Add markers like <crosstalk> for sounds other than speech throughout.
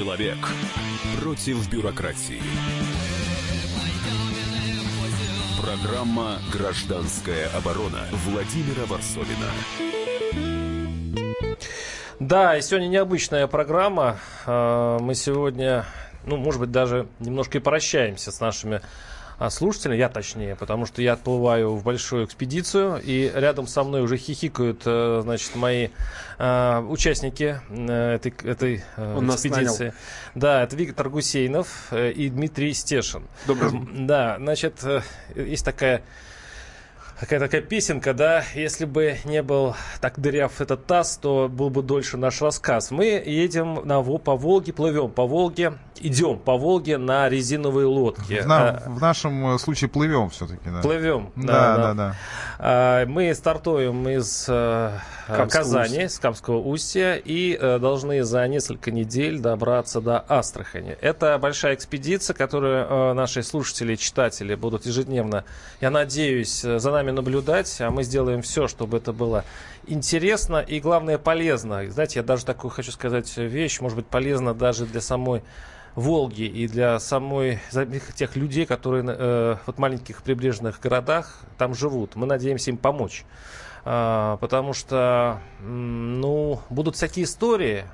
Человек против бюрократии. Программа «Гражданская оборона» Владимира Варсовина. Да, и сегодня необычная программа. А, мы сегодня, ну, может быть, даже немножко и прощаемся с нашими а, слушателям, я точнее, потому что я отплываю в большую экспедицию, и рядом со мной уже хихикают, э, значит, мои э, участники э, этой, этой Он экспедиции. Да, это Виктор Гусейнов и Дмитрий Стешин. Добрый Да, значит, есть такая Такая такая песенка, да, если бы не был так дыряв этот таз, то был бы дольше наш рассказ. Мы едем на, по Волге, плывем по Волге, идем по Волге на резиновые лодки. В, на, а, в нашем случае плывем все-таки, да. Плывем, да, да, да. да, да. А, мы стартуем из а, Казани, с Камского устья, и а, должны за несколько недель добраться до Астрахани. Это большая экспедиция, которую а, наши слушатели, читатели будут ежедневно, я надеюсь, за нами наблюдать, а мы сделаем все, чтобы это было интересно и, главное, полезно. Знаете, я даже такую хочу сказать вещь, может быть, полезно даже для самой Волги и для самой тех людей, которые э, вот маленьких прибрежных городах там живут. Мы надеемся им помочь. А, потому что, ну, будут всякие истории,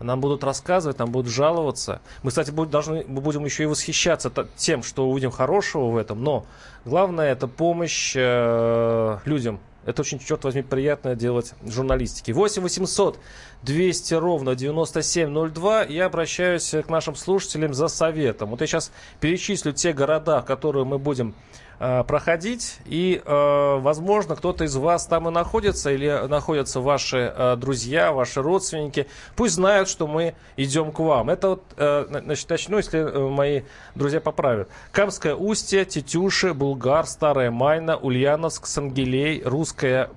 нам будут рассказывать, нам будут жаловаться. Мы, кстати, будем, должны, мы будем еще и восхищаться тем, что увидим хорошего в этом, но главное это помощь э, людям. Это очень, черт возьми, приятно делать в журналистике. 8 800 200 ровно 9702. Я обращаюсь к нашим слушателям за советом. Вот я сейчас перечислю те города, которые мы будем Э, проходить. И, э, возможно, кто-то из вас там и находится, или находятся ваши э, друзья, ваши родственники. Пусть знают, что мы идем к вам. Это вот, значит, начну, если мои друзья поправят. Камское устье, Тетюши, Булгар, Старая Майна, Ульяновск, Сангелей, Русская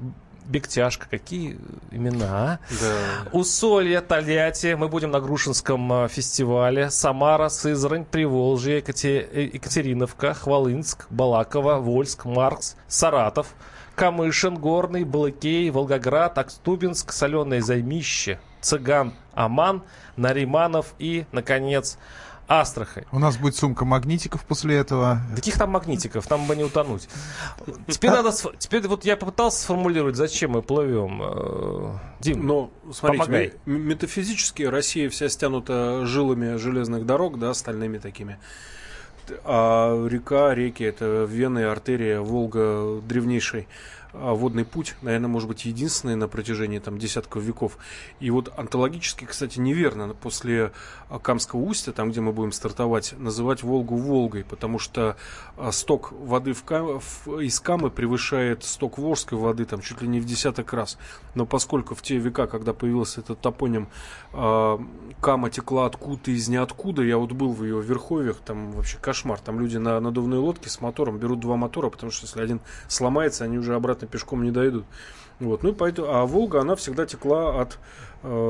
Бектяшка, какие имена, а? Да. Усолье, Тольятти, мы будем на Грушинском а, фестивале, Самара, Сызрань, Приволжье, э, Екатериновка, Хвалынск, Балаково, Вольск, Маркс, Саратов, Камышин, Горный, Балыкей, Волгоград, Акстубинск, Соленое Займище, Цыган, Аман, Нариманов и, наконец, Астрахань. У нас будет сумка магнитиков после этого. Каких там магнитиков? Там бы не утонуть. Теперь надо... Теперь вот я попытался сформулировать, зачем мы плывем. Э, Дим, Ну, смотрите, помогай. метафизически Россия вся стянута жилами железных дорог, да, стальными такими. А река, реки, это Вены, артерия, Волга древнейший а, водный путь, наверное, может быть, единственный на протяжении там, десятков веков. И вот антологически, кстати, неверно после Камского устья, там, где мы будем стартовать, называть Волгу Волгой, потому что а, сток воды в Кам... из Камы превышает сток Волжской воды там, чуть ли не в десяток раз. Но поскольку в те века, когда появился этот топоним, а, Кама текла откуда-то из ниоткуда, я вот был в ее верховьях, там вообще кошмар. Там люди на надувной лодке с мотором берут два мотора, потому что если один сломается, они уже обратно пешком не дойдут. Вот, ну и поэтому, а Волга, она всегда текла от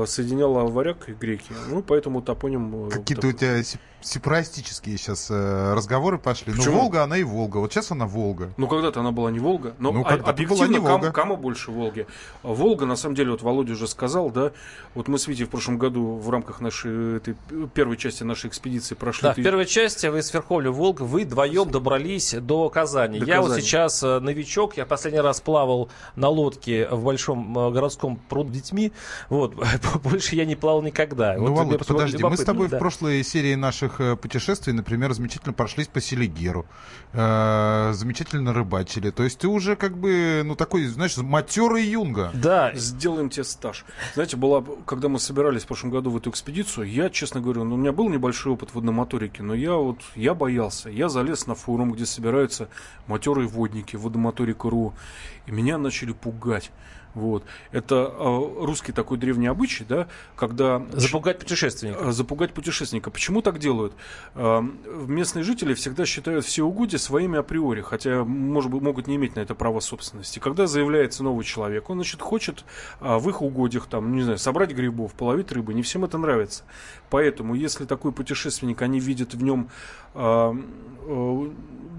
соединяла варяг и греки. Ну, поэтому топоним... Э, Какие-то у тебя сепаратические сейчас э, разговоры пошли. Ну, Почему? Ну, Волга, она и Волга. Вот сейчас она Волга. Ну, когда-то она была не Волга. Но ну, а, объективно была не Волга. Кама, Кама больше Волги. Волга, на самом деле, вот Володя уже сказал, да, вот мы с Витей в прошлом году в рамках нашей этой первой части нашей экспедиции прошли... Да, в первой части вы с Верховля Волга, вы вдвоем добрались до Казани. До я Казани. вот сейчас э, новичок, я последний раз плавал на лодке в большом э, городском пруд детьми. Вот, <laughs> больше я не плавал никогда. Ну, вот, Володь, подожди, мы с тобой да. в прошлой серии наших э, путешествий, например, замечательно прошлись по Селигеру, э, замечательно рыбачили. То есть ты уже как бы, ну, такой, знаешь, матерый юнга. Да. Сделаем тебе стаж. Знаете, была, когда мы собирались в прошлом году в эту экспедицию, я, честно говорю, ну, у меня был небольшой опыт в водомоторике, но я вот, я боялся. Я залез на форум, где собираются матерые водники, водомоторик.ру, и меня начали пугать. Вот. Это э, русский такой древний обычай, да, когда... Запугать путешественника. Э, запугать путешественника. Почему так делают? Э, местные жители всегда считают все угодья своими априори, хотя, может быть, могут не иметь на это право собственности. Когда заявляется новый человек, он, значит, хочет э, в их угодьях, там, не знаю, собрать грибов, половить рыбы. Не всем это нравится. Поэтому, если такой путешественник, они видят в нем э, э,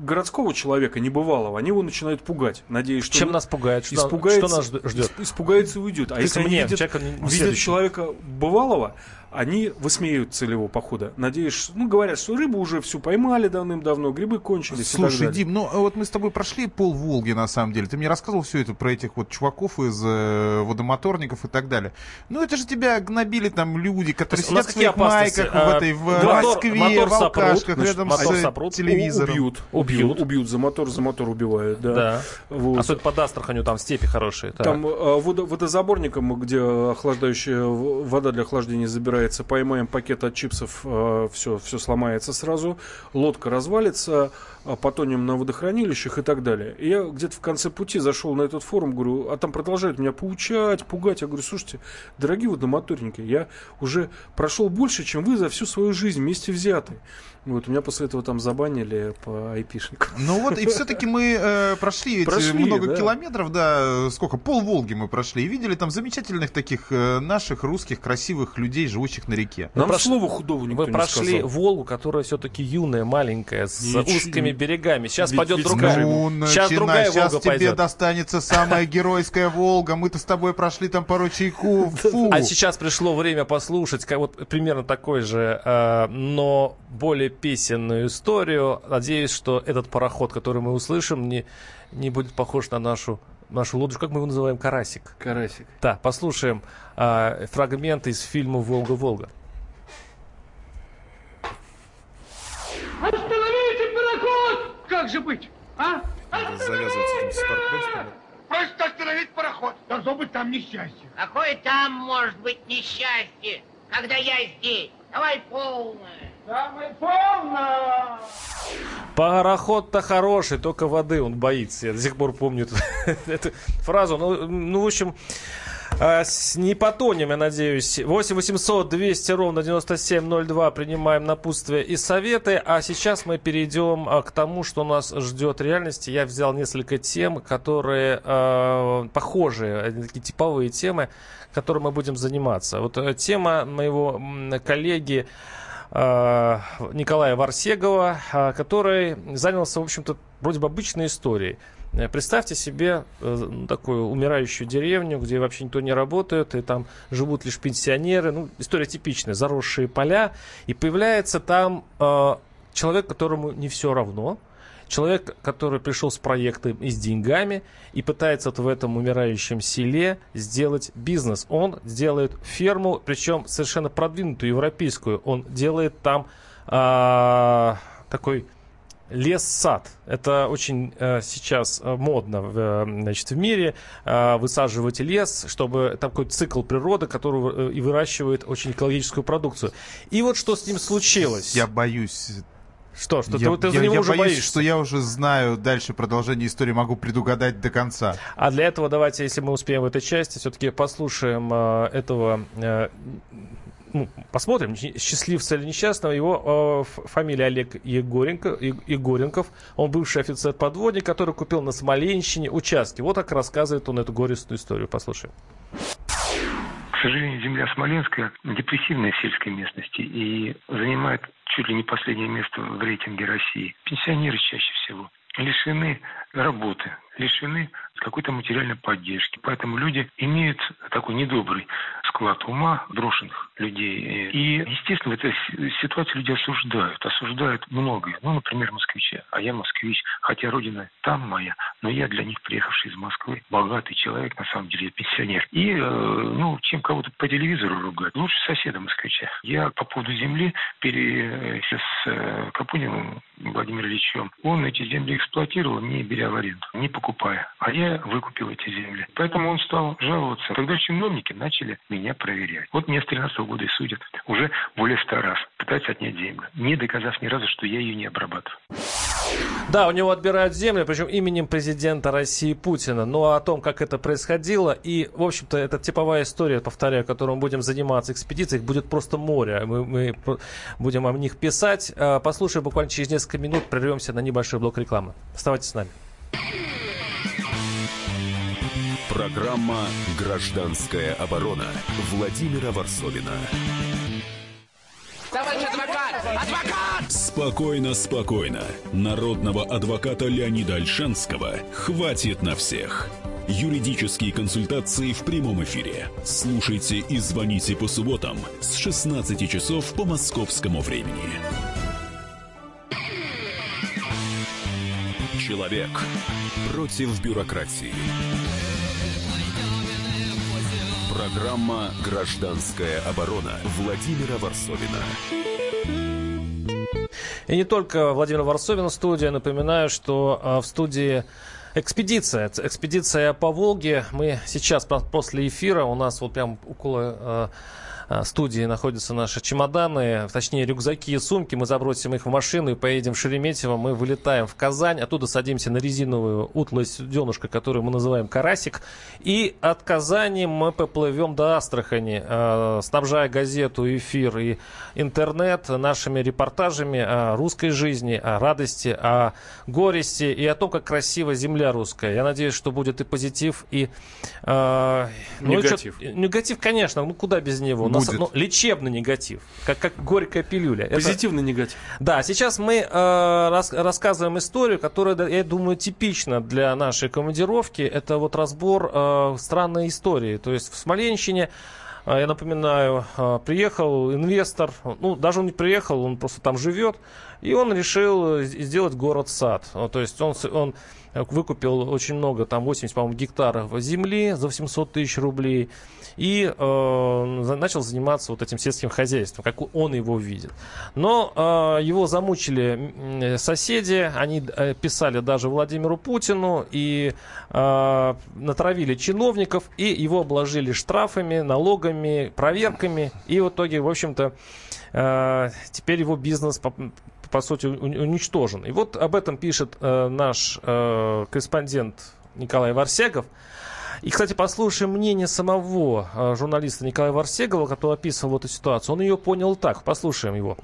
городского человека, небывалого, они его начинают пугать, надеясь, что... Чем нас пугает? Что, испугается, что нас ждет? Испугается и уйдет. А если мне, они видят, видят человека бывалого, они высмеивают целевого похода. Надеюсь, ну, говорят, что рыбу уже всю поймали давным-давно, грибы кончились Слушай, Дим, ну, а вот мы с тобой прошли пол Волги, на самом деле. Ты мне рассказывал все это про этих вот чуваков из э, водомоторников и так далее. Ну, это же тебя гнобили там люди, которые сидят в своих майках а, в этой, в мотор, Москве, мотор в алкашках, значит, рядом мотор с сопрут, телевизором. Убьют, убьют, убьют, за мотор, за мотор убивают, да. да. Вот. Особенно под Астраханью, там степи хорошие. Так. Там э, водо, водозаборником, где охлаждающая вода для охлаждения забирается, поймаем пакет от чипсов, э, все, все сломается сразу, лодка развалится, потонем на водохранилищах и так далее. И я где-то в конце пути зашел на этот форум, говорю, а там продолжают меня поучать, пугать. Я говорю, слушайте, дорогие водомоторники, я уже прошел больше, чем вы за всю свою жизнь вместе взятые. Вот, у меня после этого там забанили по айпишнику. Ну вот, и все-таки мы э, прошли, прошли много да. километров, да, сколько, пол Волги мы прошли, и видели там замечательных таких э, наших русских красивых людей, живущих на реке. Нам прош... слова худого никто Вы не прошли сказал. Волгу, которая все-таки юная, маленькая, с Ничего. узкими берегами. Сейчас ведь, пойдет ведь другая. Ну, сейчас другая сейчас Волга тебе пойдет. достанется самая геройская Волга. Мы-то с тобой прошли там по ручейку. Фу. А сейчас пришло время послушать, как вот примерно такой же, э, но более песенную историю. Надеюсь, что этот пароход, который мы услышим, не, не будет похож на нашу нашу лодочку, как мы его называем, карасик. Карасик. Да, послушаем э, фрагмент из фильма «Волга-Волга». Как же быть, а? Этим Просто остановить пароход. Должно быть там несчастье. Какое там может быть несчастье, когда я здесь? Давай полное. Давай полное. Пароход-то хороший, только воды он боится. Я до сих пор помню эту <laughs> фразу. Ну, ну, в общем, а, не потонем, я надеюсь. 8 800 200 ровно 9702 принимаем напутствие и советы. А сейчас мы перейдем а, к тому, что нас ждет реальности. Я взял несколько тем, которые э, похожие, такие типовые темы, которыми мы будем заниматься. Вот э, тема моего коллеги Николая Варсегова, который занялся, в общем-то, вроде бы обычной историей. Э, представьте себе э, такую умирающую деревню, где вообще никто не работает, и там живут лишь пенсионеры. Ну, история типичная, заросшие поля. И появляется там э, человек, которому не все равно. Человек, который пришел с проектом и с деньгами и пытается вот в этом умирающем селе сделать бизнес. Он делает ферму, причем совершенно продвинутую европейскую. Он делает там э, такой лес-сад. Это очень э, сейчас э, модно в, э, значит, в мире э, высаживать лес, чтобы такой цикл природы, который э, и выращивает очень экологическую продукцию. И вот что с ним случилось. Я боюсь что, что я, ты, ты я, за него я уже боюсь, боишься? что я уже знаю дальше продолжение истории, могу предугадать до конца. А для этого давайте, если мы успеем в этой части, все-таки послушаем э, этого э, ну, посмотрим, счастливца или несчастного. Его э, фамилия Олег Егоренко, Егоренков. Он бывший офицер-подводник, который купил на Смоленщине участки. Вот как рассказывает он эту горестную историю. Послушаем. К сожалению, земля Смоленская депрессивная в сельской местности и занимает чуть ли не последнее место в рейтинге России. Пенсионеры чаще всего лишены работы, лишены какой-то материальной поддержки. Поэтому люди имеют такой недобрый склад ума, брошенных людей. И, естественно, в этой ситуации люди осуждают. Осуждают многое. Ну, например, москвича. А я москвич, хотя родина там моя, но я для них, приехавший из Москвы, богатый человек, на самом деле, я пенсионер. И, э, ну, чем кого-то по телевизору ругать, лучше соседа москвича. Я по поводу земли пере... с э, Капуниным Владимиром Ильичем, он эти земли эксплуатировал, не беря в аренду, не покупая. А я выкупил эти земли. Поэтому он стал жаловаться. Тогда чиновники начали меня проверять. Вот меня с 13 -го года и судят. Уже более ста раз. Пытаются отнять землю. Не доказав ни разу, что я ее не обрабатываю. Да, у него отбирают землю, причем именем президента России Путина. Но о том, как это происходило, и, в общем-то, это типовая история, повторяю, которой мы будем заниматься экспедицией, их будет просто море. Мы, мы будем о них писать. А, послушаем буквально через несколько минут, прервемся на небольшой блок рекламы. Оставайтесь с нами. Программа «Гражданская оборона» Владимира Варсовина. Товарищ адвокат! Адвокат! Спокойно, спокойно. Народного адвоката Леонида Альшанского хватит на всех. Юридические консультации в прямом эфире. Слушайте и звоните по субботам с 16 часов по московскому времени. Человек против бюрократии. Программа «Гражданская оборона» Владимира Варсовина. И не только Владимир Варсовин в студии. Напоминаю, что а, в студии Экспедиция, экспедиция по Волге. Мы сейчас после эфира, у нас вот прям около а, студии находятся наши чемоданы, точнее рюкзаки и сумки. Мы забросим их в машину и поедем в Шереметьево. Мы вылетаем в Казань, оттуда садимся на резиновую утлую суденушку, которую мы называем «Карасик». И от Казани мы поплывем до Астрахани, а, снабжая газету, эфир и интернет нашими репортажами о русской жизни, о радости, о горести и о том, как красива земля русская. Я надеюсь, что будет и позитив, и... Э, ну, негатив. И негатив, конечно, ну куда без него будет. Ну, лечебный негатив, как, как горькая пилюля. Позитивный Это... негатив. Да, сейчас мы э, рас, рассказываем историю, которая, я думаю, типична для нашей командировки. Это вот разбор э, странной истории. То есть в Смоленщине э, я напоминаю, э, приехал инвестор, ну, даже он не приехал, он просто там живет, и он решил сделать город-сад. То есть он, он выкупил очень много, там 80, по-моему, гектаров земли за 800 тысяч рублей. И э, начал заниматься вот этим сельским хозяйством, как он его видит. Но э, его замучили соседи, они э, писали даже Владимиру Путину и э, натравили чиновников, и его обложили штрафами, налогами, проверками, и в итоге, в общем-то, э, теперь его бизнес по, сути уничтожен. И вот об этом пишет э, наш э, корреспондент Николай Варсегов. И, кстати, послушаем мнение самого э, журналиста Николая Варсегова, который описывал эту ситуацию. Он ее понял так. Послушаем его.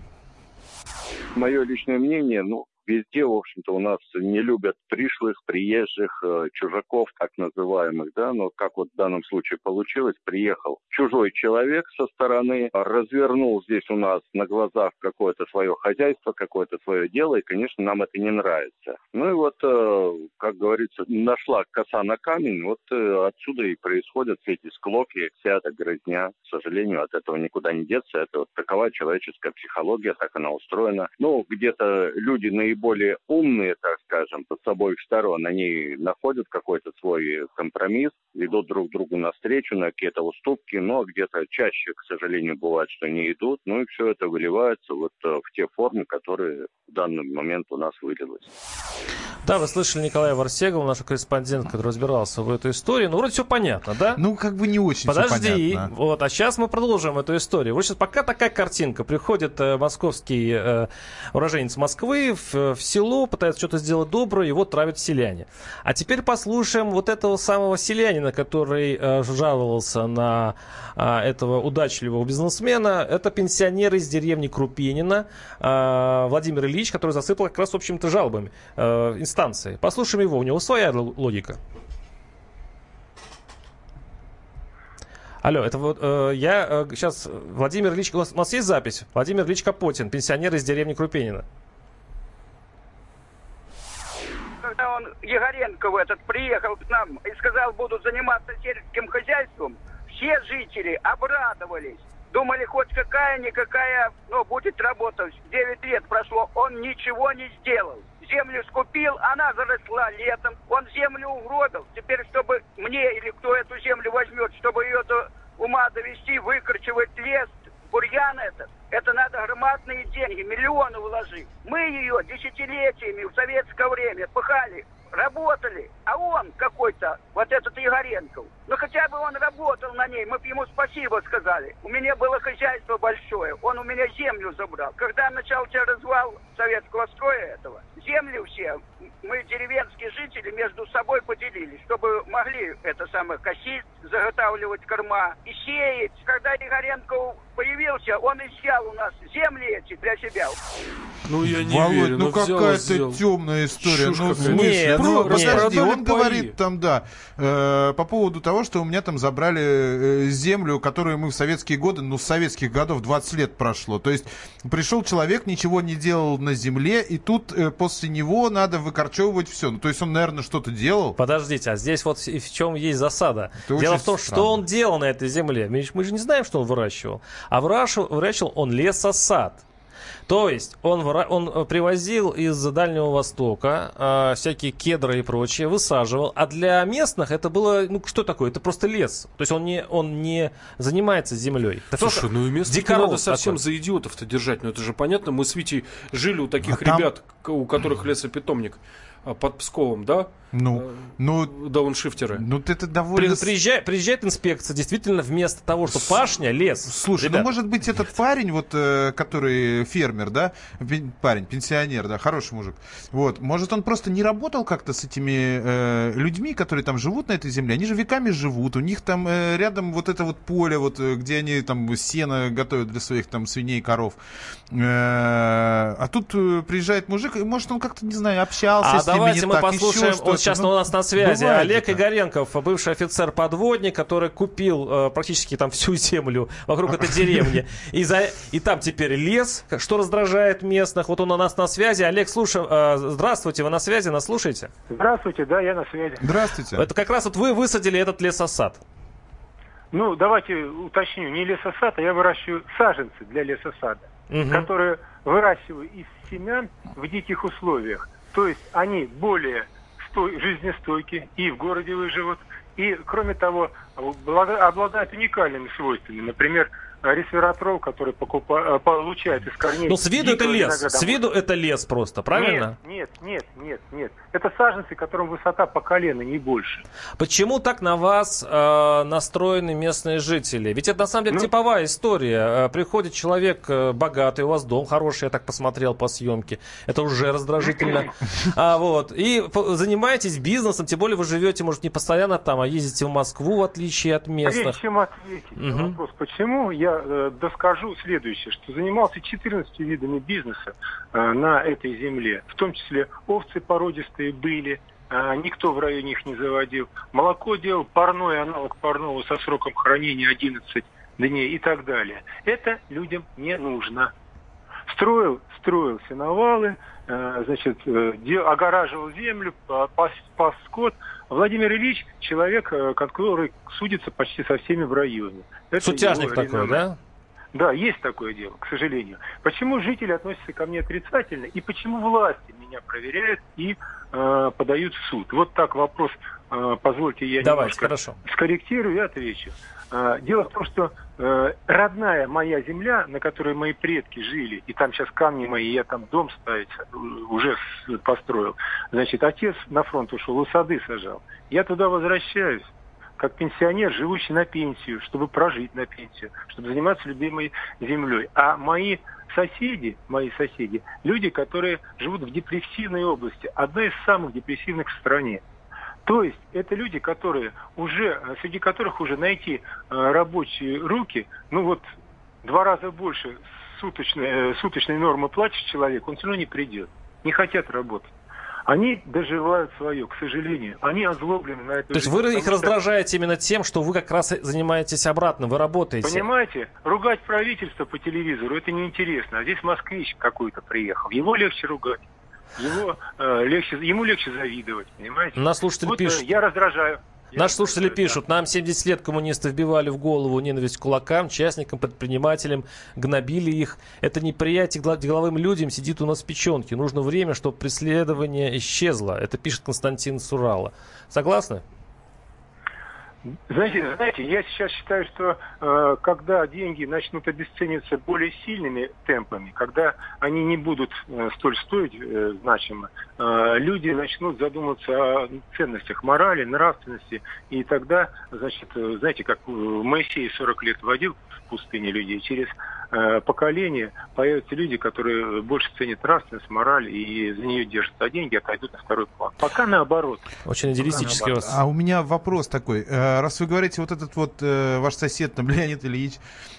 Мое личное мнение, ну, везде, в общем-то, у нас не любят пришлых, приезжих, э, чужаков, так называемых, да, но как вот в данном случае получилось, приехал чужой человек со стороны, развернул здесь у нас на глазах какое-то свое хозяйство, какое-то свое дело, и, конечно, нам это не нравится. Ну и вот, э, как говорится, нашла коса на камень, вот э, отсюда и происходят все эти склоки, вся эта грызня. К сожалению, от этого никуда не деться, это вот такова человеческая психология, так она устроена. Ну, где-то люди наиболее наиболее умные, так скажем, с обоих сторон, они находят какой-то свой компромисс, идут друг другу навстречу на какие-то уступки, но где-то чаще, к сожалению, бывает, что не идут, ну и все это выливается вот э, в те формы, которые в данный момент у нас вылилось. Да, вы слышали Николая Варсегова, наш корреспондент, который разбирался в этой истории. Ну, вроде все понятно, да? Ну, как бы не очень Подожди, вот, а сейчас мы продолжим эту историю. Вот сейчас пока такая картинка. Приходит э, московский э, уроженец Москвы в, в село, пытается что-то сделать доброе, его травят селяне. А теперь послушаем вот этого самого селянина, который э, жаловался на э, этого удачливого бизнесмена. Это пенсионер из деревни Крупенина, э, Владимир Ильич, который засыпал как раз общими-то жалобами. Э, инстанции. Послушаем его, у него своя логика. Алло, это вот э, я э, сейчас Владимир Ильич, у нас, у нас есть запись? Владимир Ильич Капотин, пенсионер из деревни Крупенина. Когда он Егоренков этот приехал к нам и сказал, будут заниматься сельским хозяйством, все жители обрадовались. Думали, хоть какая-никакая, ну, будет работать. Девять лет прошло, он ничего не сделал землю скупил, она заросла летом, он землю угробил. Теперь, чтобы мне или кто эту землю возьмет, чтобы ее до ума довести, выкорчевать лес, бурьян этот, это надо громадные деньги, миллионы вложить. Мы ее десятилетиями в советское время пахали, работали, а он какой-то, вот этот Егоренков, ну хотя бы он работал на ней, мы бы ему спасибо сказали. У меня было хозяйство большое, он у меня землю забрал. Когда начался развал советского строя этого, земли все, мы деревенские жители между собой поделили, чтобы могли это самое косить, заготавливать корма и сеять. Когда Егоренков появился, он изъял у нас земли эти для себя. Ну, я не Володь, верю. ну, ну какая-то темная история. Чушь ну, в смысле? Нет, ну, ну подожди, он говорит там, да, э, по поводу того, что у меня там забрали э, землю, которую мы в советские годы, ну, с советских годов 20 лет прошло. То есть пришел человек, ничего не делал на земле, и тут э, после него надо выкорчевывать все. Ну, то есть он, наверное, что-то делал. Подождите, а здесь вот в чем есть засада. Это Дело в том, странно. что он делал на этой земле. Мы, мы же не знаем, что он выращивал. А выращивал, он лесосад. То есть он, он э, привозил из Дальнего Востока э, всякие кедры и прочее, высаживал. А для местных это было, ну что такое? Это просто лес. То есть он не, он не занимается землей. Это Слушай, ну и местных надо совсем такой. за идиотов-то держать. Ну это же понятно. Мы с Витей жили у таких а ребят, там... у которых лесопитомник. А, под Псковом, да? Ну, э, ну, дауншифтеры. Ну, это довольно... Приезжает, приезжает инспекция, действительно, вместо того, что пашня, лес. Слушай, ну, Ребята. ну, может быть, этот парень, вот, э, который фермер, да, парень, пенсионер, да, хороший мужик, вот, может, он просто не работал как-то с этими э, людьми, которые там живут на этой земле, они же веками живут, у них там э, рядом вот это вот поле, вот, э, где они там сено готовят для своих там свиней, коров, э, а тут э, приезжает мужик, и, может, он как-то, не знаю, общался а с давайте мы так, послушаем, он сейчас ну, у нас на связи, Олег это. Игоренков, бывший офицер-подводник, который купил э, практически там всю землю вокруг этой деревни. <laughs> И, за, и там теперь лес, что раздражает местных. Вот он у нас на связи. Олег, слушай, э, здравствуйте, вы на связи, нас слушаете? Здравствуйте, да, я на связи. Здравствуйте. Это как раз вот вы высадили этот лесосад. Ну, давайте уточню, не лесосад, а я выращиваю саженцы для лесосада, угу. которые выращиваю из семян в диких условиях. То есть они более стой, жизнестойкие и в городе выживут, и, кроме того, обладают уникальными свойствами. Например, ресвератрол, который покупа, э, получает из корней. Но ну, с виду это лес. С виду это лес просто, правильно? Нет, нет, нет, нет, нет. Это саженцы, которым высота по колено, не больше. Почему так на вас э, настроены местные жители? Ведь это на самом деле ну, типовая история. Э, приходит человек э, богатый, у вас дом хороший, я так посмотрел по съемке. Это уже раздражительно. <coughs> а, вот. И занимаетесь бизнесом, тем более вы живете, может, не постоянно там, а ездите в Москву, в отличие от местных. Прежде чем ответить угу. на вопрос, почему, я э, доскажу следующее, что занимался 14 видами бизнеса э, на этой земле, в том числе овцы породистые были, э, никто в районе их не заводил. Молоко делал парной аналог парного со сроком хранения 11 дней и так далее. Это людям не нужно. Строил, строил сеновалы, значит, огораживал землю, пас, пас скот. Владимир Ильич человек, э, который судится почти со всеми в районе. Это Сутяжник такой, да? Да, есть такое дело, к сожалению. Почему жители относятся ко мне отрицательно и почему власти меня проверяют и э, подают в суд? Вот так вопрос, э, позвольте я Давайте, немножко хорошо. скорректирую и отвечу. Э, дело в том, что э, родная моя земля, на которой мои предки жили, и там сейчас камни мои, я там дом ставить э, уже построил. Значит, отец на фронт ушел, и сады сажал. Я туда возвращаюсь как пенсионер, живущий на пенсию, чтобы прожить на пенсию, чтобы заниматься любимой землей. А мои соседи, мои соседи, люди, которые живут в депрессивной области, одной из самых депрессивных в стране. То есть это люди, которые уже, среди которых уже найти э, рабочие руки, ну вот два раза больше суточной, э, суточной нормы платит человек, он все равно не придет. Не хотят работать. Они доживают свое, к сожалению. Они озлоблены на это. То есть вы их раздражаете именно тем, что вы как раз занимаетесь обратно, вы работаете. Понимаете, ругать правительство по телевизору, это неинтересно. А здесь москвич какой-то приехал. Его легче ругать. Его, э, легче, ему легче завидовать, понимаете? Нас слушатели вот, э, пишут. Я раздражаю. Наши слушатели пишут, нам 70 лет коммунисты вбивали в голову ненависть к кулакам, частникам, предпринимателям, гнобили их. Это неприятие к деловым людям сидит у нас в печенке. Нужно время, чтобы преследование исчезло. Это пишет Константин Сурала. Согласны? Знаете, знаете, я сейчас считаю, что э, когда деньги начнут обесцениваться более сильными темпами, когда они не будут э, столь стоить э, значимо, э, люди начнут задумываться о ценностях морали, нравственности, и тогда, значит, э, знаете, как Моисей 40 лет водил пустыне людей, через э, поколения появятся люди, которые больше ценят нравственность, мораль и за нее держатся, а деньги отойдут на второй план. Пока наоборот. Очень идеалистический вас. А у меня вопрос такой. Э, раз вы говорите, вот этот вот э, ваш сосед, там, <laughs> Леонид Ильич,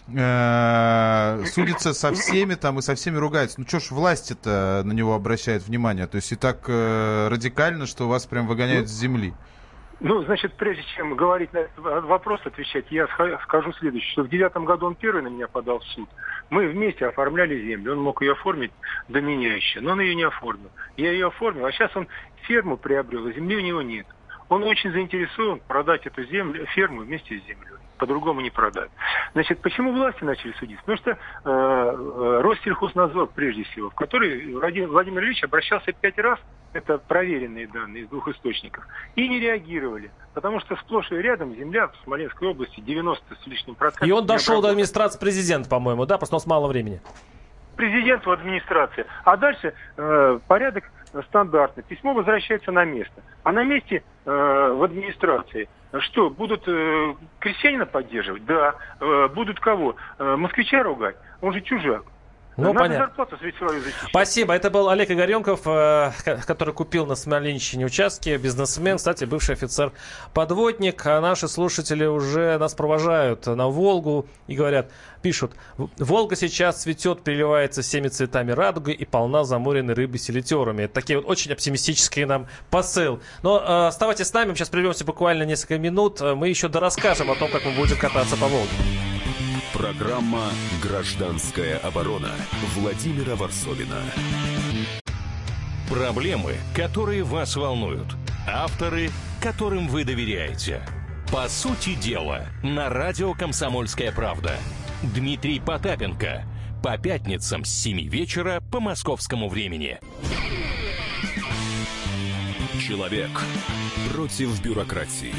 э, судится со всеми там и со всеми ругается, ну что ж власти-то на него обращает внимание? То есть и так э, радикально, что вас прям выгоняют с земли? Ну, значит, прежде чем говорить на этот вопрос, отвечать, я скажу следующее, что в девятом году он первый на меня подал в суд. Мы вместе оформляли землю, он мог ее оформить до меня еще, но он ее не оформил. Я ее оформил, а сейчас он ферму приобрел, а земли у него нет. Он очень заинтересован продать эту землю, ферму вместе с землей по-другому не продать. Значит, почему власти начали судить? Потому что э, э, Россельхознадзор, прежде всего, в который Владимир Ильич обращался пять раз, это проверенные данные из двух источников, и не реагировали. Потому что сплошь и рядом земля в Смоленской области 90 с лишним процентов. И он дошел до администрации президента, по-моему, да? Просто у нас мало времени. Президент в администрации. А дальше э, порядок стандартный. Письмо возвращается на место. А на месте э, в администрации что, будут э, крестьянина поддерживать? Да. Э, будут кого? Э, москвича ругать? Он же чужак. Ну, Надо понятно. зарплату свою Спасибо. Это был Олег Игоренков, э, который купил на Смоленщине участки, бизнесмен, кстати, бывший офицер-подводник. А наши слушатели уже нас провожают на Волгу и говорят, пишут, Волга сейчас цветет, переливается всеми цветами радуги и полна заморенной рыбы селитерами. Это такие вот очень оптимистические нам посыл. Но э, оставайтесь с нами, мы сейчас прервемся буквально несколько минут. Мы еще дорасскажем о том, как мы будем кататься по Волге. Программа «Гражданская оборона» Владимира Варсовина. Проблемы, которые вас волнуют. Авторы, которым вы доверяете. По сути дела, на радио «Комсомольская правда». Дмитрий Потапенко. По пятницам с 7 вечера по московскому времени. Человек против бюрократии.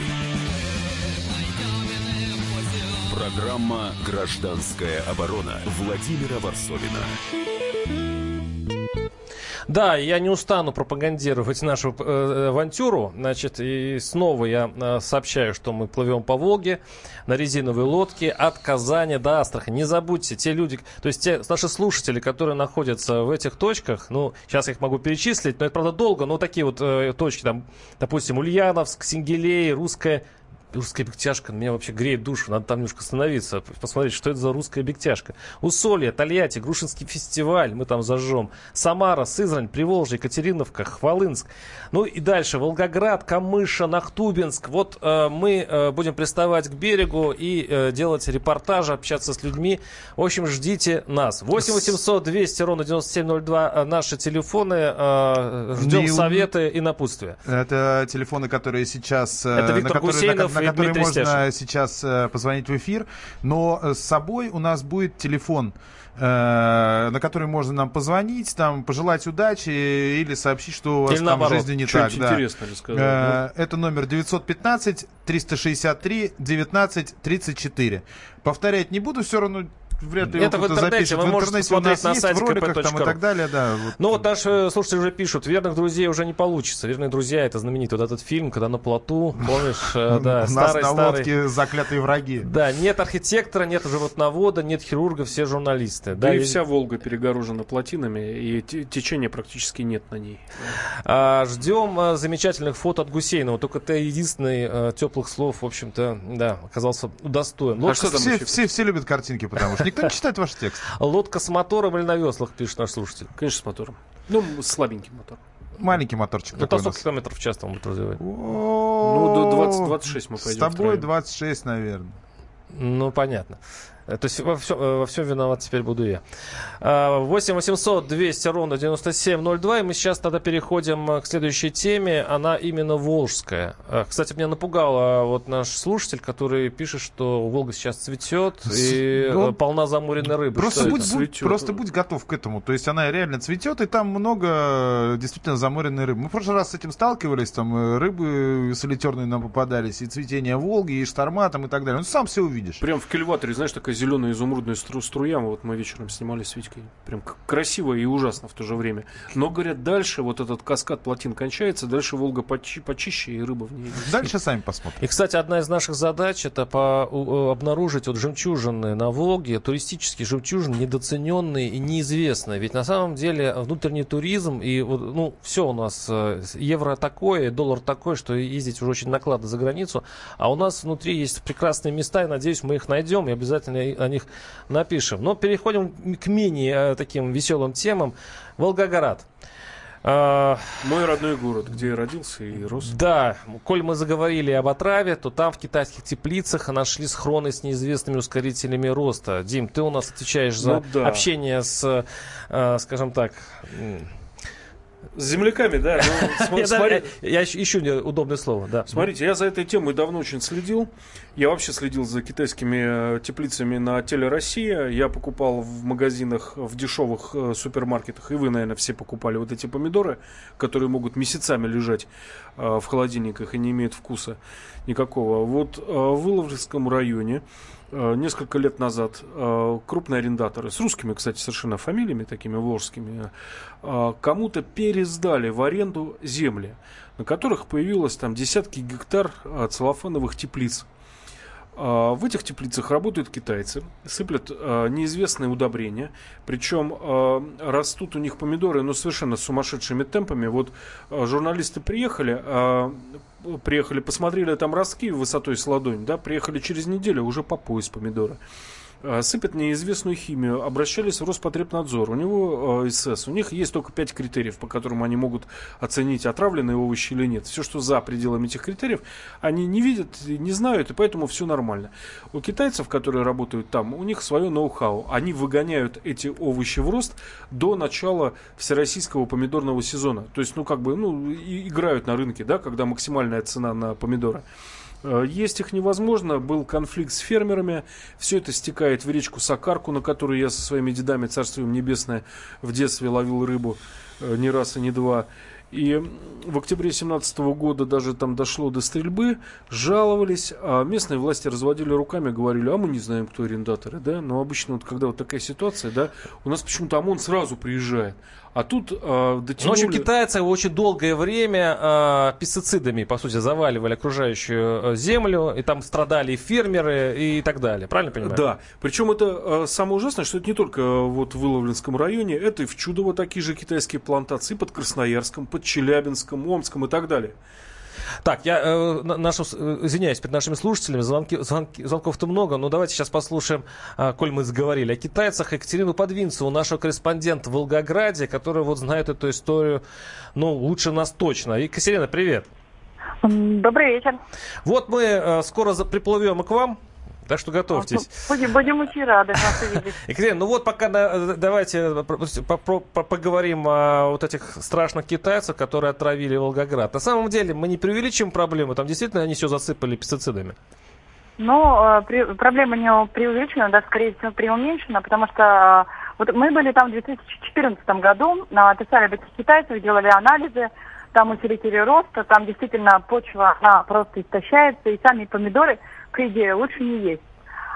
Программа «Гражданская оборона» Владимира Варсовина. Да, я не устану пропагандировать нашу э, авантюру. Значит, и снова я э, сообщаю, что мы плывем по Волге на резиновой лодке от Казани до Астрахани. Не забудьте, те люди, то есть те наши слушатели, которые находятся в этих точках, ну, сейчас их могу перечислить, но это, правда, долго, но такие вот э, точки, там, допустим, Ульяновск, Сингелей, Русская русская бегтяшка меня вообще греет душу. Надо там немножко остановиться, посмотреть, что это за русская бегтяшка. Усолье, Тольятти, Грушинский фестиваль, мы там зажжем. Самара, Сызрань, Приволжье, Екатериновка, Хвалынск. Ну и дальше Волгоград, Камыша, Нахтубинск. Вот э, мы э, будем приставать к берегу и э, делать репортажи, общаться с людьми. В общем, ждите нас. 8 800 200 ровно 9702 э, наши телефоны. Э, ждем не... советы и напутствия. Это телефоны, которые сейчас... Э, Это Виктор Гусейнов, на который можно Стяшин. сейчас э, позвонить в эфир. Но э, с собой у нас будет телефон э, на который можно нам позвонить, там пожелать удачи или сообщить, что у вас или там наоборот, в жизни не так. Да. Э, это номер 915 363 19 34. Повторять не буду, все равно вряд ли Это в интернете, вы можете посмотреть на сайте kp.ru. там и так далее, да. Вот. Ну вот наши слушатели уже пишут, верных друзей уже не получится. Верные друзья, это знаменитый вот этот фильм, когда на плоту, помнишь, э, <laughs> да, старый, на лодке заклятые враги. Да, нет архитектора, нет животновода, нет хирурга, все журналисты. Да, и вся Волга перегорожена плотинами, и течения практически нет на ней. А, ждем а, замечательных фото от Гусейнова, только это единственный а, теплых слов, в общем-то, да, оказался удостоен. А что там все, все, все любят картинки, потому что Никто не читает ваш текст. Лодка с мотором или на веслах, пишет наш слушатель. Конечно, с мотором. Ну, слабенький мотор. Маленький моторчик. Ну, сколько километров в час там будет развивать? Ну, до 20, 26 мы пойдем. С тобой 26, наверное. Ну, понятно. Э, то есть во, все, э, во всем виноват теперь буду я. 8 800 200 ровно 9702. И мы сейчас тогда переходим э, к следующей теме. Она именно волжская. Кстати, меня напугал вот наш слушатель, который пишет, что Волга сейчас цветет и ну, полна замуренной рыбы. Просто будь, будь, просто будь готов к этому. То есть она реально цветет, и там много действительно замуренной рыбы. Мы в прошлый раз с этим сталкивались. Там рыбы солитерные нам попадались, и цветение Волги, и шторма там и так далее. Ну, сам все увидишь. Прям в кильваторе, знаешь, такая такая зеленая изумрудная стру струя. Вот мы вечером снимали с Витькой. Прям красиво и ужасно в то же время. Но, говорят, дальше вот этот каскад плотин кончается, дальше Волга почи почище, и рыба в ней. Дальше сами посмотрим. И, кстати, одна из наших задач это по, обнаружить вот жемчужины на Волге, туристические жемчужины, недооцененные и неизвестные. Ведь на самом деле внутренний туризм и вот, ну, все у нас э, евро такое, доллар такой, что ездить уже очень накладно за границу. А у нас внутри есть прекрасные места, и надеюсь, мы их найдем и обязательно о них напишем. Но переходим к менее э, таким веселым темам. Волгоград. А, Мой родной город, где я родился и рос. Да, коль мы заговорили об отраве, то там в китайских теплицах нашли схроны с неизвестными ускорителями роста. Дим, ты у нас отвечаешь за ну, да. общение с, э, скажем так, с земляками, да. Ну, <laughs> я, смотри... я, ищу удобное слово, да. Смотрите, я за этой темой давно очень следил. Я вообще следил за китайскими э, теплицами на теле Россия. Я покупал в магазинах, в дешевых э, супермаркетах, и вы, наверное, все покупали вот эти помидоры, которые могут месяцами лежать э, в холодильниках и не имеют вкуса никакого. Вот в Иловском районе несколько лет назад крупные арендаторы, с русскими, кстати, совершенно фамилиями, такими волжскими, кому-то пересдали в аренду земли, на которых появилось там десятки гектар целлофановых теплиц. В этих теплицах работают китайцы, сыплят неизвестные удобрения, причем растут у них помидоры, но совершенно сумасшедшими темпами. Вот журналисты приехали, приехали, посмотрели там ростки высотой с ладонь, да, приехали через неделю, уже по пояс помидора. А, сыпят неизвестную химию, обращались в Роспотребнадзор. У него э, СС, у них есть только 5 критериев, по которым они могут оценить, отравленные овощи или нет. Все, что за пределами этих критериев, они не видят, не знают, и поэтому все нормально. У китайцев, которые работают там, у них свое ноу-хау. Они выгоняют эти овощи в рост до начала всероссийского помидорного сезона. То есть, ну, как бы, ну, играют на рынке, да, когда максимальная цена на помидоры. Э, есть их невозможно. Был конфликт с фермерами. Все это стекает в речку Сакарку, на которой я со своими дедами, царство небесное, в детстве ловил рыбу э, не раз и не два. И в октябре 2017 года даже там дошло до стрельбы, жаловались, а местные власти разводили руками, говорили, а мы не знаем, кто арендаторы, да, но обычно вот когда вот такая ситуация, да, у нас почему-то ОМОН сразу приезжает, а тут э, дотянули... Ну, в общем, китайцы очень долгое время э, пестицидами, по сути, заваливали окружающую землю, и там страдали и фермеры и так далее. Правильно понимаю? Да. Причем это э, самое ужасное, что это не только вот в Иловлинском районе, это и в Чудово такие же китайские плантации, под Красноярском, под Челябинском, Омском и так далее. Так, я э, нашу, э, извиняюсь перед нашими слушателями, звонки, звонки, звонков-то много, но давайте сейчас послушаем, э, коль мы заговорили о китайцах, Екатерину Подвинцеву, нашего корреспондента в Волгограде, который вот знает эту историю, ну, лучше нас точно. Екатерина, привет. Добрый вечер. Вот мы э, скоро приплывем к вам так что готовьтесь. Будем, будем очень рады вас увидеть. <laughs> Екатерина, ну вот пока давайте поговорим о вот этих страшных китайцах, которые отравили Волгоград. На самом деле мы не преувеличим проблему, там действительно они все засыпали пестицидами. Ну, э, проблема не преувеличена, да, скорее всего, преуменьшена, потому что э, вот мы были там в 2014 году, писали об этих китайцах, делали анализы, там усилители роста, там действительно почва, она просто истощается, и сами помидоры – по идее, лучше не есть.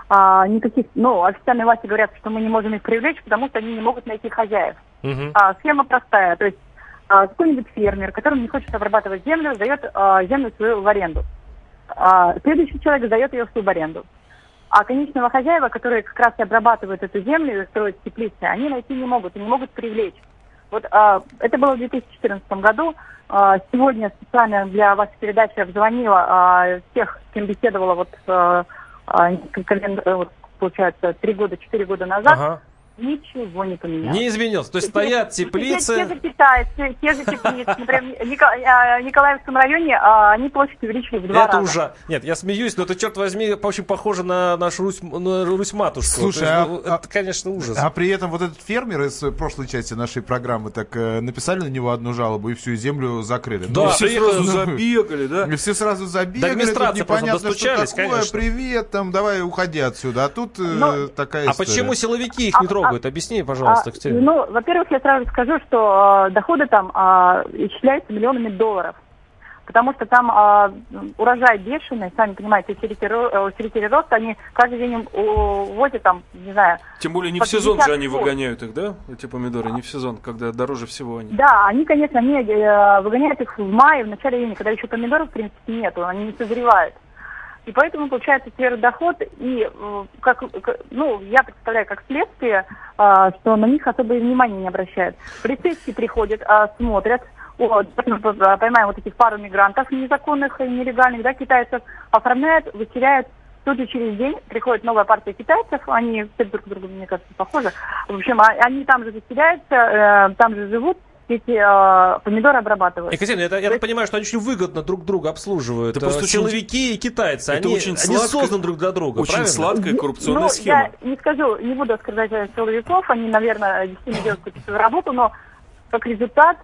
А, никаких, ну, официальные власти говорят, что мы не можем их привлечь, потому что они не могут найти хозяев. Uh-huh. А, схема простая, то есть а, какой-нибудь фермер, который не хочет обрабатывать землю, сдает а, землю свою в аренду. А, следующий человек сдает ее в субаренду. А конечного хозяева, которые как раз и обрабатывают эту землю и строят теплицы, они найти не могут, и не могут привлечь. Вот а, это было в 2014 году. А, сегодня специально для вашей передачи я обзвонила а, тех, с кем беседовала вот, а, а, вот получается, три года, четыре года назад. Ага. Ничего не поменялось. Не изменилось. То есть стоят теплицы. Те, те же китайцы, те же теплицы. Например, в Николаевском районе они площадь увеличили в два это раза. уже. Нет, я смеюсь, но это, черт возьми, очень похоже на нашу Русь, на Русь-матушку. Слушай, есть, а, ну, это, конечно, ужас. А при этом вот этот фермер из прошлой части нашей программы так э, написали на него одну жалобу и всю землю закрыли. Да, ну, все сразу забегали, да? И все сразу забегали. До непонятно, что такое. Конечно. Привет, там, давай уходи отсюда. А тут но, такая А история. почему силовики их не трогают? Трогают? Объясни, пожалуйста, а, Ну, во-первых, я сразу скажу, что э, доходы там э, исчисляются миллионами долларов. потому что там э, урожай бешеный, сами понимаете, усилители роста, они каждый день увозят там, не знаю... Тем более не в сезон же они выгоняют их, да, эти помидоры, не в сезон, когда дороже всего они. Да, они, конечно, они э, выгоняют их в мае, в начале июня, когда еще помидоров, в принципе, нету, они не созревают. И поэтому получается сверхдоход, и э, как, ну, я представляю как следствие, э, что на них особое внимание не обращают. Полицейские приходят, э, смотрят, вот, поймаем вот этих пару мигрантов незаконных и нелегальных, да, китайцев, оформляют, выселяют. Тут же через день приходит новая партия китайцев, они все друг друга, мне кажется, похожи. В общем, а, они там же заселяются, там же живут, эти э, помидоры обрабатывают. Екатерина, это, я так понимаю, что они очень выгодно друг друга обслуживают. Это просто силовики и китайцы. Это они, очень они сладко, созданы друг для друга. Очень правильно? сладкая коррупционная ну, схема. Я не скажу, не буду оскорблять силовиков, они, наверное, действительно делают какую-то работу, но как результат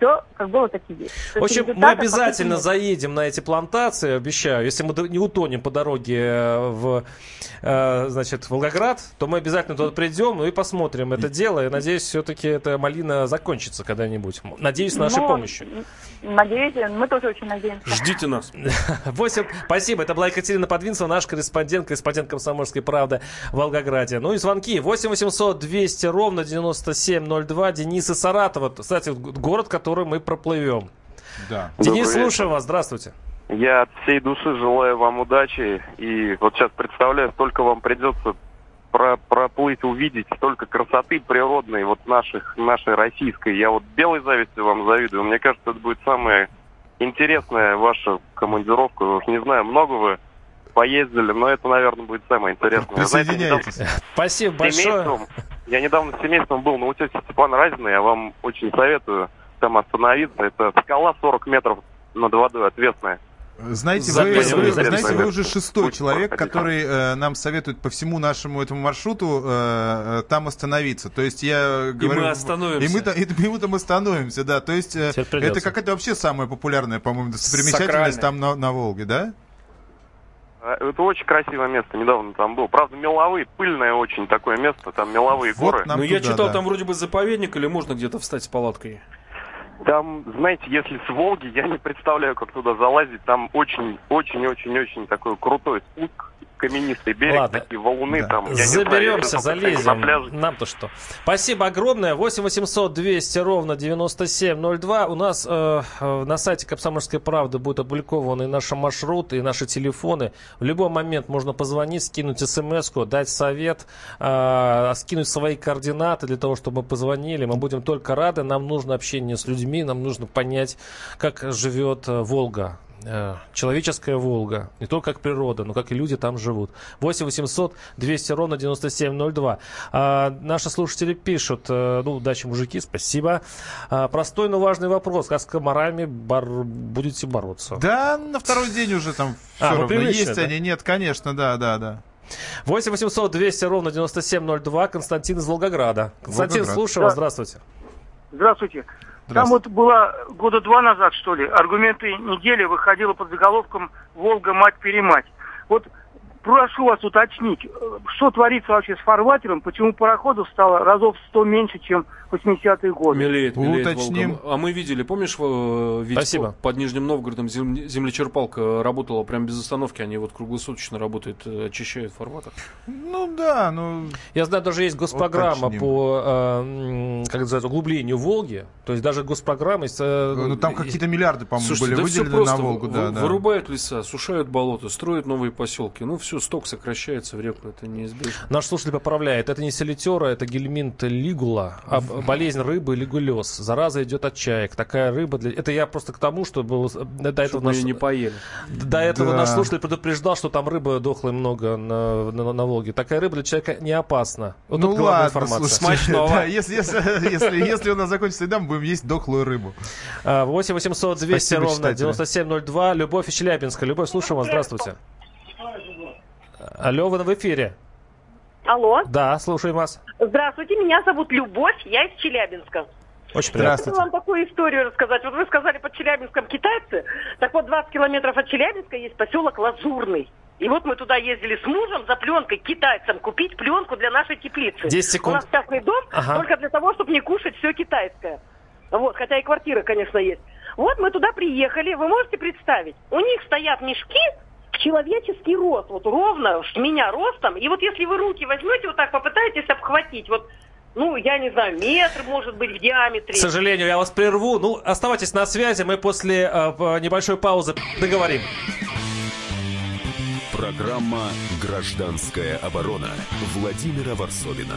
все как было, так и есть. В общем, мы обязательно заедем на эти плантации, обещаю. Если мы не утонем по дороге э, в, э, значит, Волгоград, то мы обязательно туда придем ну и посмотрим это дело. И надеюсь, все-таки эта малина закончится когда-нибудь. Надеюсь, с нашей Но, помощью. Надеюсь, мы тоже очень надеемся. Ждите нас. <laughs> 8. Спасибо. Это была Екатерина Подвинцева, наш корреспондент, корреспондент «Комсомольской правды» в Волгограде. Ну и звонки. 8 800 200 ровно 9702. Денис из Саратова. Кстати, город, который который мы проплывем. Да. Денис, Добрый слушаю вас. Здравствуйте. Я от всей души желаю вам удачи. И вот сейчас представляю, столько вам придется про проплыть, увидеть столько красоты природной, вот наших, нашей российской. Я вот белой завистью вам завидую. Мне кажется, это будет самая интересная ваша командировка. Уж не знаю, много вы поездили, но это, наверное, будет самое интересное. Знаете, недавно... <laughs> Спасибо большое. Я недавно с семейством был на утесе Степана Разина, я вам очень советую там остановиться. Это скала 40 метров над водой, ответственная. Знаете, вы, вы, вы, знаете, вы уже шестой человек, который э, нам советует по всему нашему этому маршруту э, э там остановиться. То есть я говорю... И мы остановимся. И мы, и, и мы там остановимся, да. То есть э, это какая-то вообще самая популярная, по-моему, достопримечательность там на, на Волге, да? А, это очень красивое место, недавно там был. Правда, меловые, пыльное очень такое место, там меловые вот горы. Ну, я читал, да. там вроде бы заповедник, или можно где-то встать с палаткой? Там, знаете, если с Волги, я не представляю, как туда залазить. Там очень-очень-очень-очень такой крутой спуск каменистый берег, Ладно. такие валуны да. там. Заберемся, знаю, залезем. Нам-то что. Спасибо огромное. 8 800 200 ровно 9702. У нас э, э, на сайте Комсомольской правды будут опубликованы наши маршруты и наши телефоны. В любой момент можно позвонить, скинуть смс дать совет, э, скинуть свои координаты для того, чтобы мы позвонили. Мы будем только рады. Нам нужно общение с людьми, нам нужно понять, как живет э, Волга Э, человеческая Волга. Не только как природа, но как и люди там живут. 8 800 200 ровно 9702. А, наши слушатели пишут, э, ну, удачи, мужики, спасибо. А, простой, но важный вопрос. Как с комарами бар... будете бороться? Да, на второй день уже там все а, равно. Есть да? они? Нет, конечно, да, да, да. 8 800 200 ровно 9702. Константин из Волгограда. Константин, Волгоград. слушаю вас. Здравствуйте. Здравствуйте. Там вот было года два назад, что ли, аргументы недели выходило под заголовком «Волга, мать-перемать». Вот прошу вас уточнить, что творится вообще с фарватером, почему пароходов стало разов в сто меньше, чем 80-е годы. Мелеет, мелеет Уточним. Волга. А мы видели, помнишь, ведь Спасибо. под Нижним Новгородом землечерпалка работала прям без остановки, они вот круглосуточно работают, э, очищают фарватер. Ну да, ну... Я знаю, даже есть госпрограмма Уточним. по, э, как называется, углублению Волги, то есть даже госпрограмма... Есть, э, ну там какие-то миллиарды, по-моему, были да выделены на Волгу. Да, да. Вырубают леса, сушают болота, строят новые поселки, ну все, сток сокращается в реку, это неизбежно. Наш слушатель поправляет, это не селитера, это гельминт лигула, а болезнь рыбы лигулез. Зараза идет от чаек. Такая рыба для... Это я просто к тому, что был... До этого наш... не поели. До этого да. наш слушатель предупреждал, что там рыбы дохлой много на, на, на Волге. Такая рыба для человека не опасна. Вот ну ладно, информация. Смачного. <laughs> Да, <laughs> если, если, если, если у нас закончится еда, мы будем есть дохлую рыбу. 8 800 200 Спасибо, ровно 9702. Любовь из Челябинска. Любовь, слушаем вас. Здравствуйте. Алло, вы в эфире. Алло. Да, слушаем вас. Здравствуйте, меня зовут Любовь, я из Челябинска. Очень приятно. Я хочу вам такую историю рассказать. Вот вы сказали под Челябинском китайцы. Так вот, 20 километров от Челябинска есть поселок Лазурный. И вот мы туда ездили с мужем за пленкой к китайцам купить пленку для нашей теплицы. 10 секунд. У нас частный дом ага. только для того, чтобы не кушать все китайское. Вот, хотя и квартира, конечно, есть. Вот мы туда приехали, вы можете представить, у них стоят мешки человеческий рост, вот ровно с меня ростом, и вот если вы руки возьмете, вот так попытаетесь обхватить, вот ну, я не знаю, метр, может быть, в диаметре. К сожалению, я вас прерву. Ну, оставайтесь на связи, мы после э, небольшой паузы договорим. Программа «Гражданская оборона» Владимира Варсовина.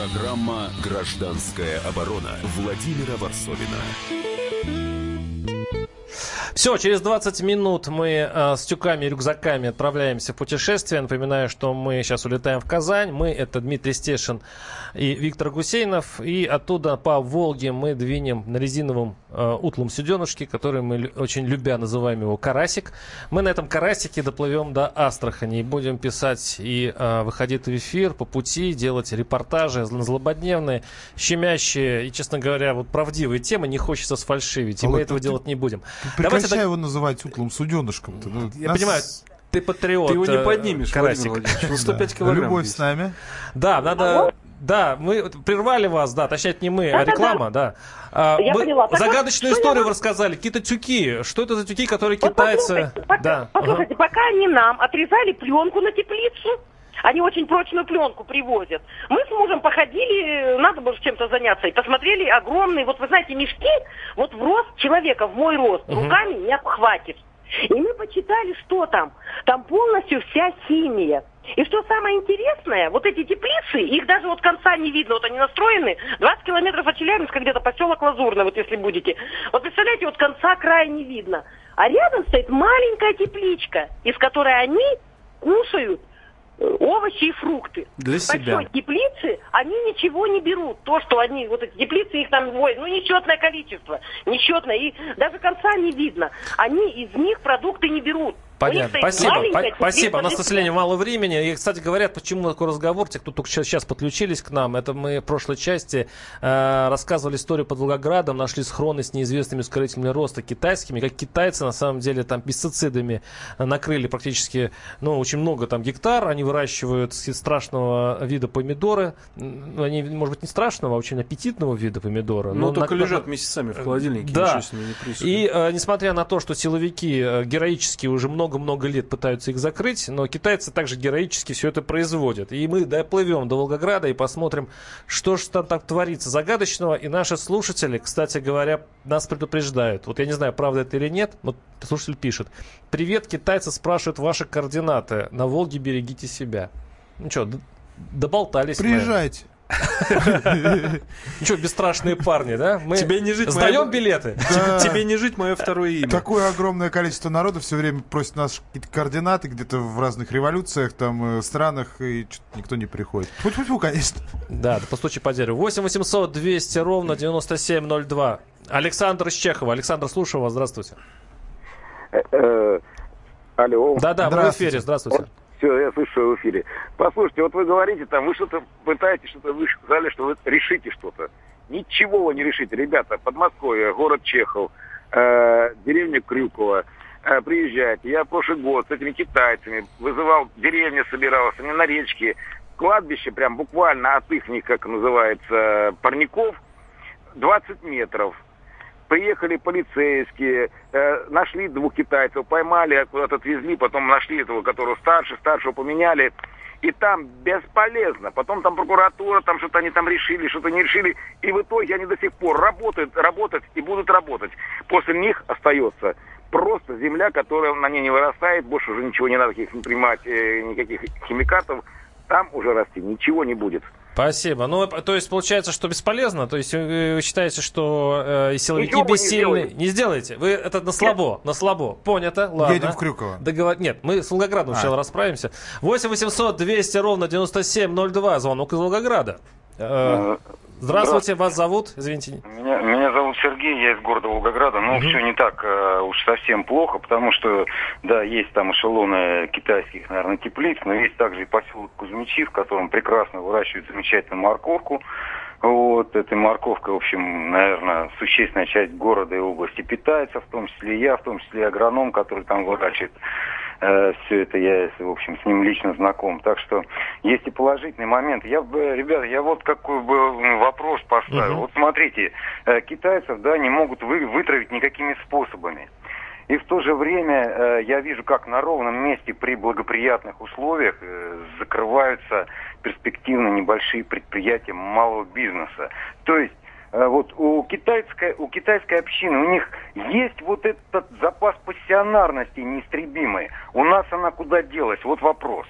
Программа «Гражданская оборона» Владимира Варсовина. Все, через 20 минут мы э, с тюками и рюкзаками отправляемся в путешествие. Напоминаю, что мы сейчас улетаем в Казань. Мы это Дмитрий Стешин и Виктор Гусейнов. И оттуда по Волге мы двинем на резиновом утлом суденышке, который мы очень любя называем его Карасик. Мы на этом Карасике доплывем до Астрахани и будем писать и э, выходить в эфир по пути, делать репортажи злободневные, щемящие и, честно говоря, вот правдивые темы. Не хочется сфальшивить, и а мы вот этого ты... делать не будем. Давайте Прекращай это... его называть утлым суденышком. Ну, Я нас... понимаю, ты патриот. Ты его не э, поднимешь, Карасик. Владимир 105 килограмм. Любовь с нами. Да, надо... Да, мы прервали вас, да, точнее, не мы, а реклама, да. А, Я мы поняла. загадочную вот, историю вы рассказали. Какие-то тюки. Что это за тюки, которые вот китайцы... Послушайте, пока, да. послушайте ага. пока они нам отрезали пленку на теплицу, они очень прочную пленку привозят. Мы с мужем походили, надо было чем-то заняться, и посмотрели огромные, вот вы знаете, мешки, вот в рост человека, в мой рост, угу. руками не обхватишь. И мы почитали, что там. Там полностью вся химия. И что самое интересное, вот эти теплицы, их даже вот конца не видно, вот они настроены 20 километров от Челябинска, где-то поселок Лазурный, вот если будете. Вот представляете, вот конца края не видно. А рядом стоит маленькая тепличка, из которой они кушают овощи и фрукты. Для в себя. большой теплице они ничего не берут. То, что они, вот эти теплицы, их там, ой, ну, нечетное количество, нечетное, и даже конца не видно. Они из них продукты не берут. Понятно. Спасибо. Спасибо. У нас, к сожалению, мало времени. И, кстати, говорят, почему такой разговор, те, кто только сейчас подключились к нам, это мы в прошлой части э, рассказывали историю под Волгоградом, нашли схроны с неизвестными ускорителями роста китайскими, как китайцы, на самом деле, там пестицидами накрыли практически, ну, очень много там гектар, они выращивают страшного вида помидоры, ну, они, может быть, не страшного, а очень аппетитного вида помидора. Но, но только на... лежат месяцами в холодильнике. Да. И, э, несмотря на то, что силовики э, героически уже много много-много лет пытаются их закрыть, но китайцы также героически все это производят. И мы доплывем до Волгограда и посмотрим, что же там так творится загадочного. И наши слушатели, кстати говоря, нас предупреждают. Вот я не знаю, правда это или нет, но слушатель пишет. Привет, китайцы спрашивают ваши координаты. На Волге берегите себя. Ну что, доболтались Приезжайте. Мы. <laughs> Ну что, бесстрашные парни, да? Мы Тебе не жить сдаем билеты. <laughs> Тебе не жить мое второе имя. Такое огромное количество народа все время просит нас какие-то координаты где-то в разных революциях, там, э, странах, и никто не приходит. Фу-фу-фу, конечно. Да, по случаю по дереву. 8 800 200 ровно 9702. Александр из Чехова. Александр, слушаю вас. Здравствуйте. Э, э, алло. Да-да, мы в эфире. Здравствуйте. Все, я слышу в эфире. Послушайте, вот вы говорите, там, вы что-то пытаетесь, что-то вы сказали, что вы решите что-то. Ничего вы не решите, ребята. Подмосковье, город Чехов, э, деревня Крюкова. Э, приезжайте. Я прошлый год с этими китайцами вызывал, деревня собирался, не на речке. Кладбище прям буквально от их, как называется, парников, 20 метров приехали полицейские, э, нашли двух китайцев, поймали, куда-то отвезли, потом нашли этого, которого старше, старшего поменяли. И там бесполезно. Потом там прокуратура, там что-то они там решили, что-то не решили. И в итоге они до сих пор работают, работают и будут работать. После них остается просто земля, которая на ней не вырастает, больше уже ничего не надо, не принимать, э, никаких химикатов. Там уже расти ничего не будет. Спасибо. Ну, то есть, получается, что бесполезно? То есть, вы считаете, что э, силовики Ничего бессильны? Не, не сделаете? Вы это на слабо, Нет. на слабо. Понято, ладно. Едем в Крюково. Договор... Нет, мы с Волгоградом а. сначала расправимся. 8 800 200 ровно 9702. Звонок из Волгограда. Э, Здравствуйте, вас зовут? Извините. Меня, меня зовут Сергей, я из города Волгограда. Но угу. все не так э, уж совсем плохо, потому что, да, есть там эшелоны китайских, наверное, теплиц, но есть также и поселок Кузьмичи, в котором прекрасно выращивают замечательную морковку. Вот, этой морковкой, в общем, наверное, существенная часть города и области питается, в том числе и я, в том числе и агроном, который там выращивает э, все это, я, в общем, с ним лично знаком. Так что есть и положительный момент. Я бы, ребята, я вот какой бы вопрос поставил. Uh-huh. Вот смотрите, э, китайцев, да, не могут вы, вытравить никакими способами. И в то же время э, я вижу, как на ровном месте при благоприятных условиях э, закрываются перспективно небольшие предприятия малого бизнеса. То есть вот у китайской, у китайской общины, у них есть вот этот запас пассионарности неистребимый. У нас она куда делась? Вот вопрос.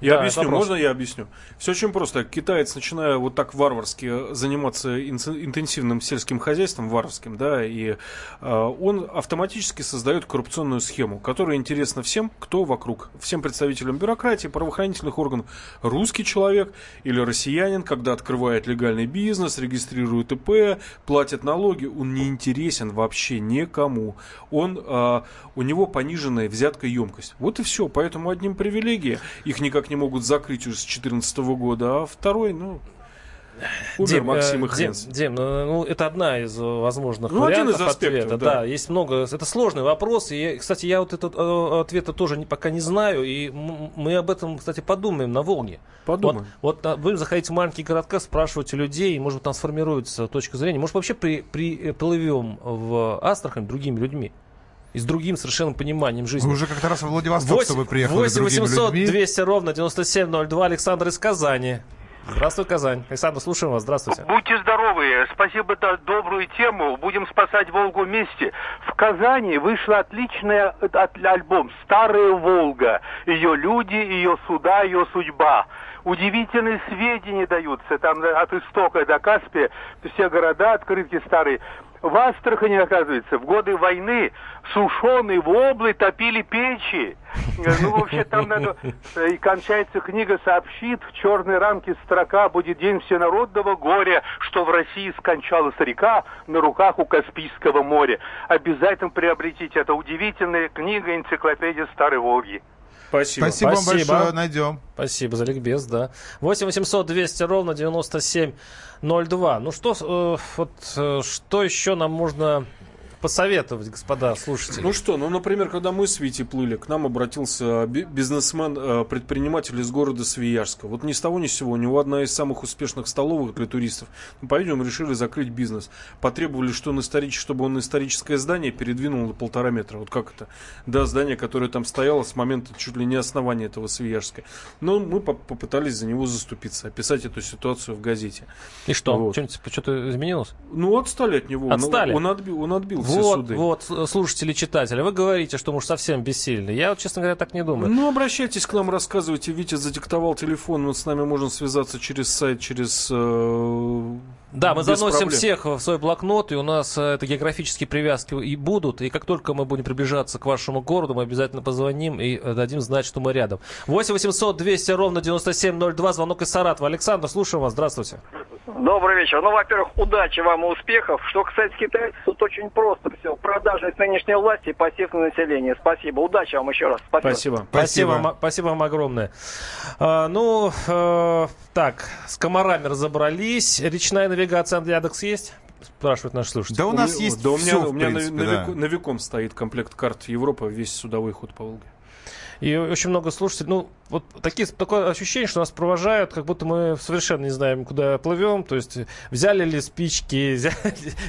Я да, объясню, можно я объясню? Все очень просто. Китаец, начиная вот так варварски заниматься интенсивным сельским хозяйством, варварским, да, и э, он автоматически создает коррупционную схему, которая интересна всем, кто вокруг, всем представителям бюрократии, правоохранительных органов. Русский человек или россиянин, когда открывает легальный бизнес, регистрирует ИП, платит налоги, он не интересен вообще никому. Он, э, у него пониженная взятка емкость. Вот и все. Поэтому одним привилегии их никак не могут закрыть уже с 2014 года, а второй, ну, Умер Дим, Максим и э, Дим, Дим, ну, ну, это одна из возможных ну, вариантов один из аспектов, ответа. Да. да, есть много. Это сложный вопрос. И, кстати, я вот этот э, ответа тоже не, пока не знаю. И мы об этом, кстати, подумаем на Волге. Подумаем. Вот, вот будем заходить в маленькие городка, спрашивать у людей, может быть, там сформируется точка зрения. Может, вообще при, при, плывем в Астрахань другими людьми и с другим совершенно пониманием жизни. Вы уже как-то раз в Владивосток 8, с тобой приехали 8 800 200 ровно 9702. Александр из Казани. Здравствуй, Казань. Александр, слушаем вас. Здравствуйте. Будьте здоровы. Спасибо за добрую тему. Будем спасать Волгу вместе. В Казани вышла отличный альбом «Старая Волга». Ее люди, ее суда, ее судьба удивительные сведения даются. Там от истока до Каспия все города открытки старые. В Астрахани, оказывается, в годы войны сушеные воблы топили печи. Ну, вообще, там надо... И кончается книга сообщит, в черной рамке строка будет день всенародного горя, что в России скончалась река на руках у Каспийского моря. Обязательно приобретите. Это удивительная книга энциклопедия Старой Волги. Спасибо. Спасибо, Спасибо. вам большое, найдем. Спасибо за ликбез, да. 8 800 200 ровно 9702. Ну что, э, вот, э, что еще нам можно посоветовать, господа слушатели? Ну что, ну, например, когда мы с Витей плыли, к нам обратился бизнесмен, э, предприниматель из города Свияжска. Вот ни с того ни с сего, у него одна из самых успешных столовых для туристов. Ну, по-видимому, решили закрыть бизнес. Потребовали, что он историч... чтобы он историческое здание передвинул на полтора метра. Вот как это? Да, здание, которое там стояло с момента чуть ли не основания этого Свияжска. Но мы попытались за него заступиться, описать эту ситуацию в газете. И что? Вот. Что-то изменилось? Ну, отстали от него. Отстали? Он, он, отбил, он отбил все вот, суды. Вот, слушатели, читатели, вы говорите, что муж совсем бессильный. Я, вот, честно говоря, так не думаю. Ну, обращайтесь к нам, рассказывайте. Витя задиктовал телефон, вот с нами можно связаться через сайт, через... Да, мы заносим проблем. всех в свой блокнот, и у нас это географические привязки и будут. И как только мы будем приближаться к вашему городу, мы обязательно позвоним и э, дадим знать, что мы рядом. 8 800 200 ровно 9702, звонок из Саратова. Александр, слушаем вас, здравствуйте. Добрый вечер. Ну, во-первых, удачи вам и успехов. Что касается китайцев, тут очень просто все. Продажность нынешней власти и пассив на население. Спасибо. Удачи вам еще раз. Спасибо. Спасибо. Спасибо, вам, спасибо вам огромное. А, ну, э, так, с комарами разобрались. Речная навигация Яндекс есть? спрашивают наши слушатели. Да у нас у, есть Да у меня, все, у меня принципе, на, да. на, веком стоит комплект карт Европы, весь судовой ход по Волге. И очень много слушателей, ну, вот такие, такое ощущение, что нас провожают, как будто мы совершенно не знаем, куда плывем. То есть взяли ли спички, <laughs> взяли,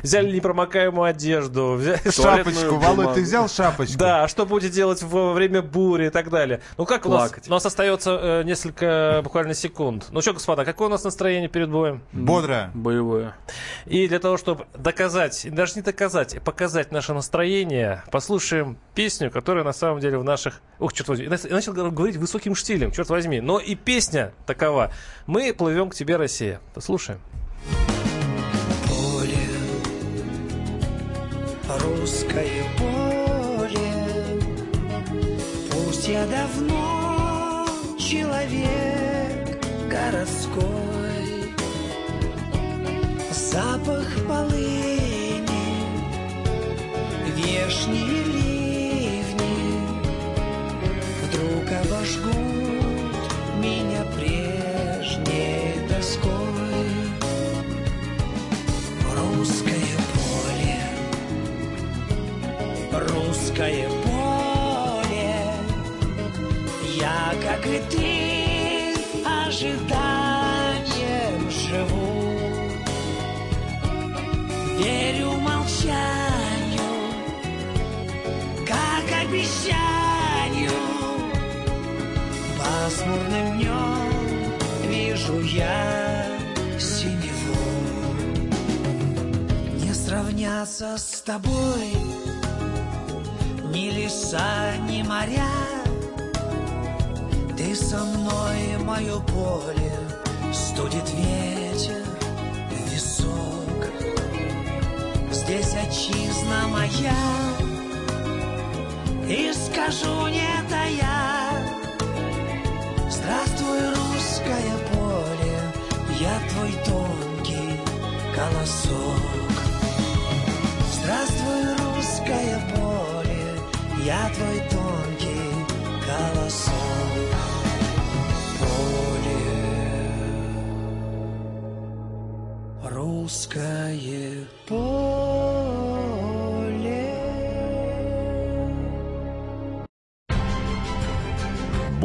взяли ли непромокаемую одежду, взяли шапочку. Володь, ты взял шапочку? Да, что будет делать во время бури и так далее. Ну как Плакать. у нас, у нас остается э, несколько буквально секунд. Ну что, господа, какое у нас настроение перед боем? Бодрое. Боевое. И для того, чтобы доказать, даже не доказать, а показать наше настроение, послушаем песню, которая на самом деле в наших... Ух, черт возьми, начал говорить высоким штилем стилем, черт возьми. Но и песня такова. Мы плывем к тебе, Россия. Послушаем. Поле, русское поле, пусть я давно человек городской, запах полыни, вешние ливни Пасмурным днем вижу я синеву. Не сравняться с тобой ни леса, ни моря. Ты со мной, мое поле, студит ветер, висок. Здесь отчизна моя, и скажу не тая. Здравствуй, русское поле, я твой тонкий колосок. Здравствуй, русское поле, я твой тонкий колосок. Поле, русское поле.